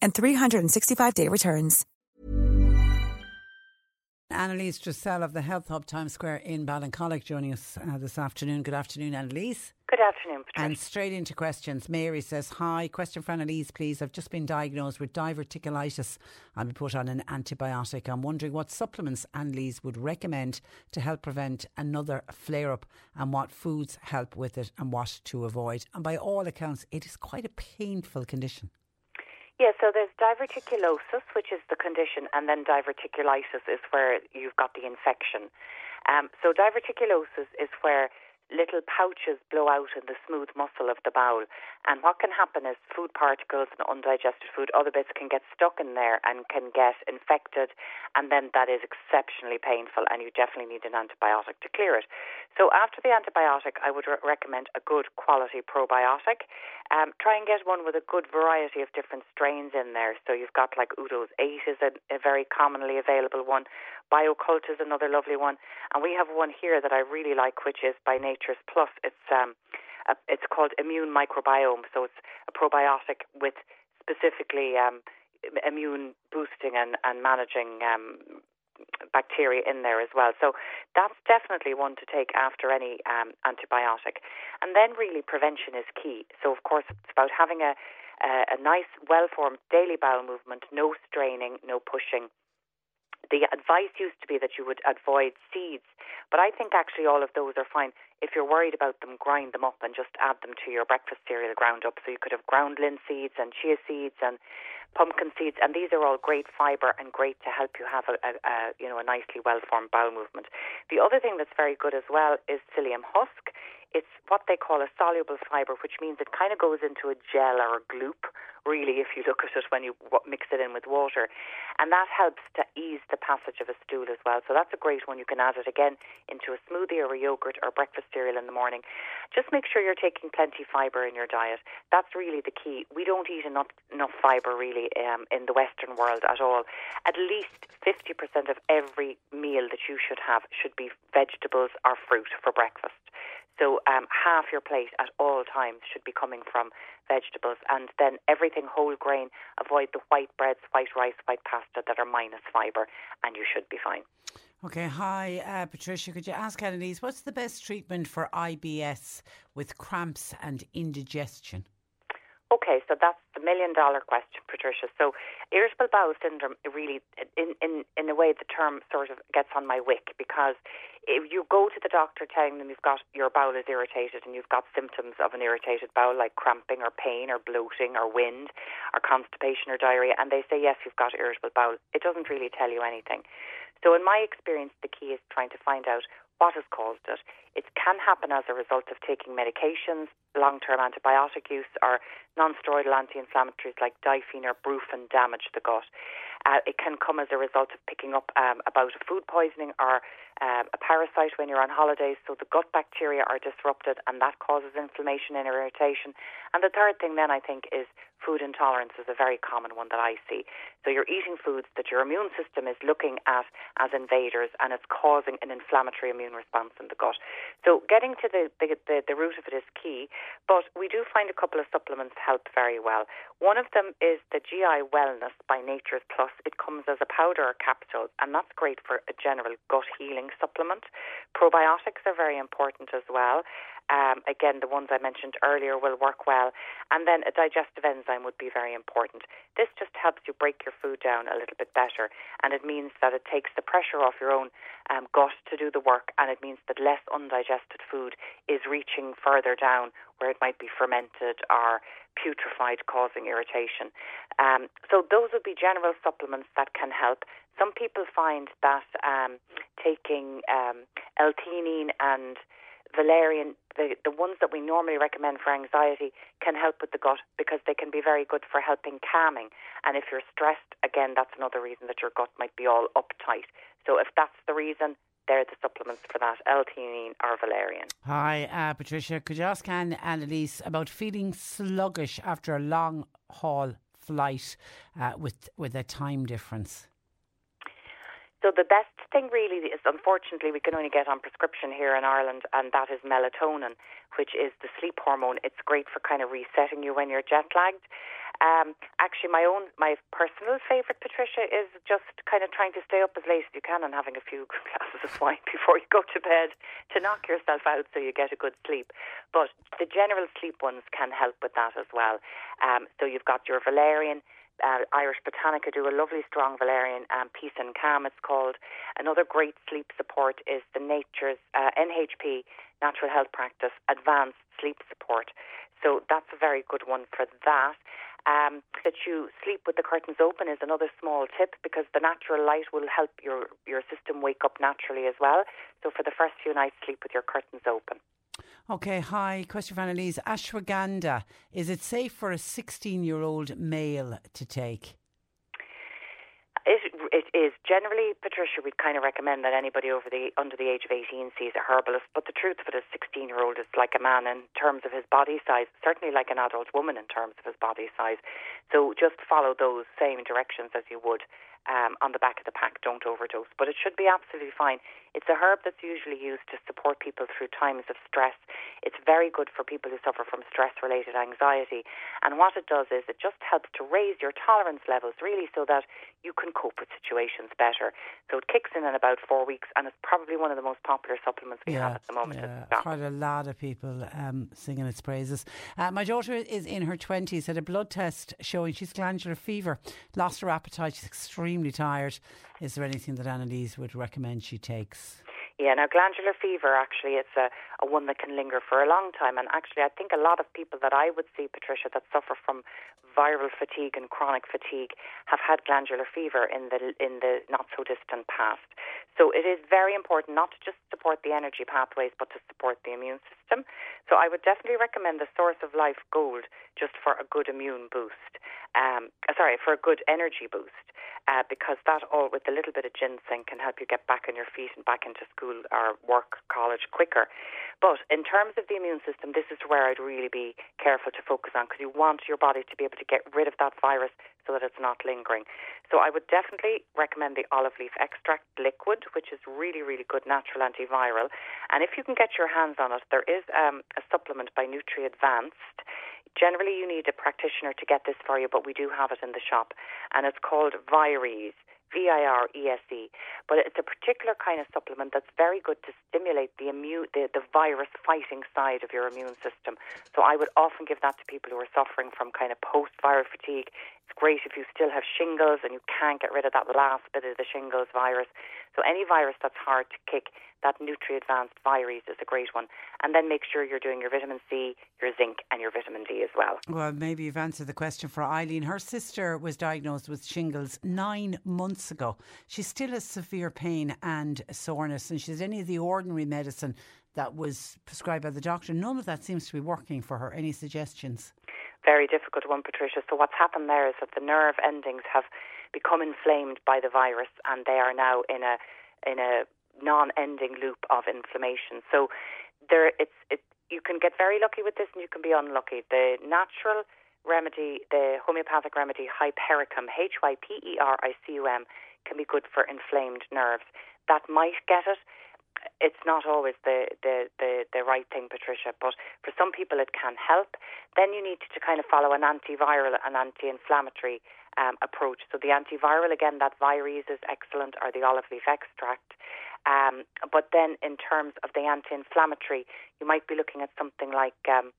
and 365-day returns. Annalise Dressel of the Health Hub Times Square in Ballincollig joining us uh, this afternoon. Good afternoon, Annalise. Good afternoon, Patricia. And straight into questions. Mary says, Hi, question for Annalise, please. I've just been diagnosed with diverticulitis. I'll be put on an antibiotic. I'm wondering what supplements Annalise would recommend to help prevent another flare up and what foods help with it and what to avoid. And by all accounts, it is quite a painful condition. Yeah, so there's diverticulosis, which is the condition, and then diverticulitis is where you've got the infection. Um, so diverticulosis is where little pouches blow out in the smooth muscle of the bowel. And what can happen is food particles and undigested food, other bits can get stuck in there and can get infected. And then that is exceptionally painful, and you definitely need an antibiotic to clear it. So after the antibiotic, I would re- recommend a good quality probiotic. Um, try and get one with a good variety of different strains in there. So you've got like Udo's 8 is a, a very commonly available one. Bio-Kult is another lovely one, and we have one here that I really like, which is by Nature's Plus. It's um, a, it's called Immune Microbiome, so it's a probiotic with specifically um, immune boosting and and managing um, bacteria in there as well. So that's definitely one to take after any um, antibiotic. And then really prevention is key. So of course it's about having a a, a nice, well-formed daily bowel movement, no straining, no pushing, the advice used to be that you would avoid seeds, but I think actually all of those are fine. If you're worried about them, grind them up and just add them to your breakfast cereal ground up. So you could have ground linseeds and chia seeds and pumpkin seeds, and these are all great fibre and great to help you have a, a, a you know a nicely well formed bowel movement. The other thing that's very good as well is psyllium husk. It's what they call a soluble fibre, which means it kind of goes into a gel or a gloop, really, if you look at it when you mix it in with water. And that helps to ease the passage of a stool as well. So that's a great one. You can add it again into a smoothie or a yogurt or breakfast cereal in the morning. Just make sure you're taking plenty of fibre in your diet. That's really the key. We don't eat enough, enough fibre, really, um, in the Western world at all. At least 50% of every meal that you should have should be vegetables or fruit for breakfast. So um, half your plate at all times should be coming from vegetables, and then everything whole grain. Avoid the white breads, white rice, white pasta that are minus fibre, and you should be fine. Okay, hi uh, Patricia. Could you ask Annalise what's the best treatment for IBS with cramps and indigestion? Okay, so that's the million dollar question, Patricia. So, irritable bowel syndrome really, in, in, in a way, the term sort of gets on my wick because if you go to the doctor telling them you've got your bowel is irritated and you've got symptoms of an irritated bowel like cramping or pain or bloating or wind or constipation or diarrhea, and they say, yes, you've got irritable bowel, it doesn't really tell you anything. So, in my experience, the key is trying to find out what has caused it. It can happen as a result of taking medications, long term antibiotic use, or non steroidal anti inflammatories like Difene or Brufen damage the gut. Uh, it can come as a result of picking up um, a food poisoning or um, a parasite when you're on holidays, so the gut bacteria are disrupted and that causes inflammation and irritation. And the third thing, then, I think, is food intolerance is a very common one that I see. So you're eating foods that your immune system is looking at as invaders and it's causing an inflammatory immune response in the gut. So getting to the, the, the, the root of it is key, but we do find a couple of supplements help very well. One of them is the GI Wellness by Nature's Plus. It comes as a powder or capsule, and that's great for a general gut healing supplement. Probiotics are very important as well. Um, again, the ones I mentioned earlier will work well. And then a digestive enzyme would be very important. This just helps you break your food down a little bit better, and it means that it takes the pressure off your own um, gut to do the work, and it means that less undigested food is reaching further down where it might be fermented or putrefied, causing irritation. Um, so those would be general supplements that can help. Some people find that um, taking um, L-theanine and valerian, the, the ones that we normally recommend for anxiety, can help with the gut because they can be very good for helping calming. And if you're stressed, again, that's another reason that your gut might be all uptight. So if that's the reason, they're the supplements for that, L-theanine or valerian. Hi, uh, Patricia. Could you ask Anne Annalise about feeling sluggish after a long haul flight uh, with with a time difference? So the best thing really is, unfortunately, we can only get on prescription here in Ireland, and that is melatonin, which is the sleep hormone. It's great for kind of resetting you when you're jet lagged. Um, actually, my own, my personal favourite, Patricia, is just kind of trying to stay up as late as you can and having a few glasses of wine before you go to bed to knock yourself out so you get a good sleep. But the general sleep ones can help with that as well. Um, so you've got your valerian uh, Irish Botanica do a lovely strong valerian, um, Peace and Calm it's called. Another great sleep support is the Nature's uh, NHP, Natural Health Practice Advanced Sleep Support. So that's a very good one for that. Um, that you sleep with the curtains open is another small tip because the natural light will help your, your system wake up naturally as well. So for the first few nights, sleep with your curtains open. Okay, hi. Question for Annalise. Ashwagandha, is it safe for a 16 year old male to take? Is generally, Patricia. We'd kind of recommend that anybody over the under the age of eighteen sees a herbalist. But the truth of it is, sixteen year old is like a man in terms of his body size. Certainly, like an adult woman in terms of his body size. So just follow those same directions as you would um, on the back of the pack. Don't overdose. But it should be absolutely fine. It's a herb that's usually used to support people through times of stress. It's very good for people who suffer from stress related anxiety. And what it does is it just helps to raise your tolerance levels really so that you can cope with situations better. So it kicks in in about four weeks and it's probably one of the most popular supplements we yeah, have at the moment. Yeah, quite a lot of people um, singing its praises. Uh, my daughter is in her 20s, had a blood test showing she's glandular fever, lost her appetite, she's extremely tired. Is there anything that Annalise would recommend she takes? Yeah, now glandular fever actually it's a, a one that can linger for a long time. And actually, I think a lot of people that I would see, Patricia, that suffer from viral fatigue and chronic fatigue have had glandular fever in the in the not so distant past. So it is very important not to just support the energy pathways, but to support the immune system. So I would definitely recommend the Source of Life Gold just for a good immune boost. Um, uh, sorry, for a good energy boost uh, because that all with a little bit of ginseng can help you get back on your feet and back into school or work, college quicker. But in terms of the immune system, this is where I'd really be careful to focus on because you want your body to be able to get rid of that virus so that it's not lingering. So I would definitely recommend the olive leaf extract liquid, which is really, really good natural antiviral. And if you can get your hands on it, there is um, a supplement by Nutri Advanced. Generally, you need a practitioner to get this for you, but we do have it in the shop, and it's called Virese. V I R E S E. But it's a particular kind of supplement that's very good to stimulate the immune, the, the virus fighting side of your immune system. So I would often give that to people who are suffering from kind of post viral fatigue. It's great if you still have shingles and you can't get rid of that last bit of the shingles virus. So any virus that's hard to kick, that Nutri Advanced Virese is a great one. And then make sure you're doing your vitamin C, your zinc, and your vitamin D as well. Well, maybe you've answered the question for Eileen. Her sister was diagnosed with shingles nine months ago. She still has severe pain and soreness, and she's any of the ordinary medicine that was prescribed by the doctor. None of that seems to be working for her. Any suggestions? Very difficult one, Patricia. So what's happened there is that the nerve endings have become inflamed by the virus, and they are now in a in a non-ending loop of inflammation. So there, it's it, you can get very lucky with this, and you can be unlucky. The natural remedy, the homeopathic remedy Hypericum, H Y P E R I C U M, can be good for inflamed nerves. That might get it. Not always the, the, the, the right thing, Patricia, but for some people it can help. Then you need to kind of follow an antiviral and anti-inflammatory um, approach. So the antiviral, again, that Virese is excellent, or the olive leaf extract. Um, but then in terms of the anti-inflammatory, you might be looking at something like um,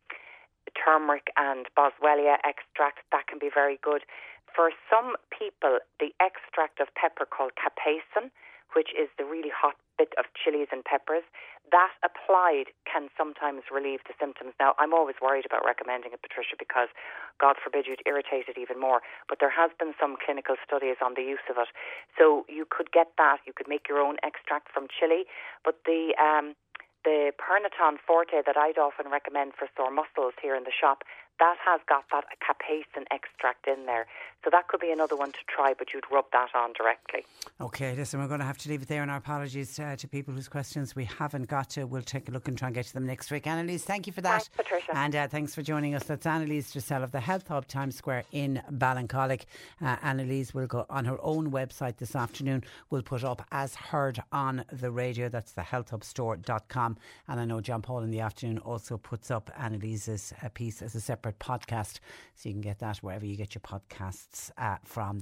turmeric and boswellia extract. That can be very good. For some people, the extract of pepper called capsaicin, which is the really hot bit of chilies and peppers, that applied can sometimes relieve the symptoms. Now, I'm always worried about recommending it, Patricia, because God forbid you'd irritate it even more. But there has been some clinical studies on the use of it. So you could get that. You could make your own extract from chili. But the um, the Pernaton Forte that I'd often recommend for sore muscles here in the shop, that has got that capsaicin extract in there. So that could be another one to try, but you'd rub that on directly. Okay, listen, we're going to have to leave it there, and our apologies uh, to people whose questions we haven't got to. We'll take a look and try and get to them next week. Annalise, thank you for that. Thanks, Patricia. And uh, thanks for joining us. That's Annalise Dressel of the Health Hub Times Square in Ballincollig. Uh, Annalise will go on her own website this afternoon. We'll put up as heard on the radio. That's the healthhubstore.com. And I know John Paul in the afternoon also puts up Annalise's uh, piece as a separate podcast. So you can get that wherever you get your podcasts uh, from.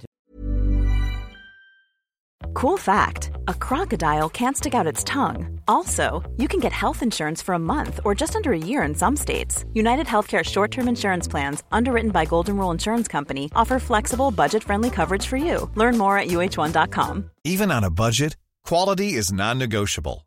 Cool fact a crocodile can't stick out its tongue. Also, you can get health insurance for a month or just under a year in some states. United Healthcare short term insurance plans, underwritten by Golden Rule Insurance Company, offer flexible, budget friendly coverage for you. Learn more at uh1.com. Even on a budget, quality is non negotiable.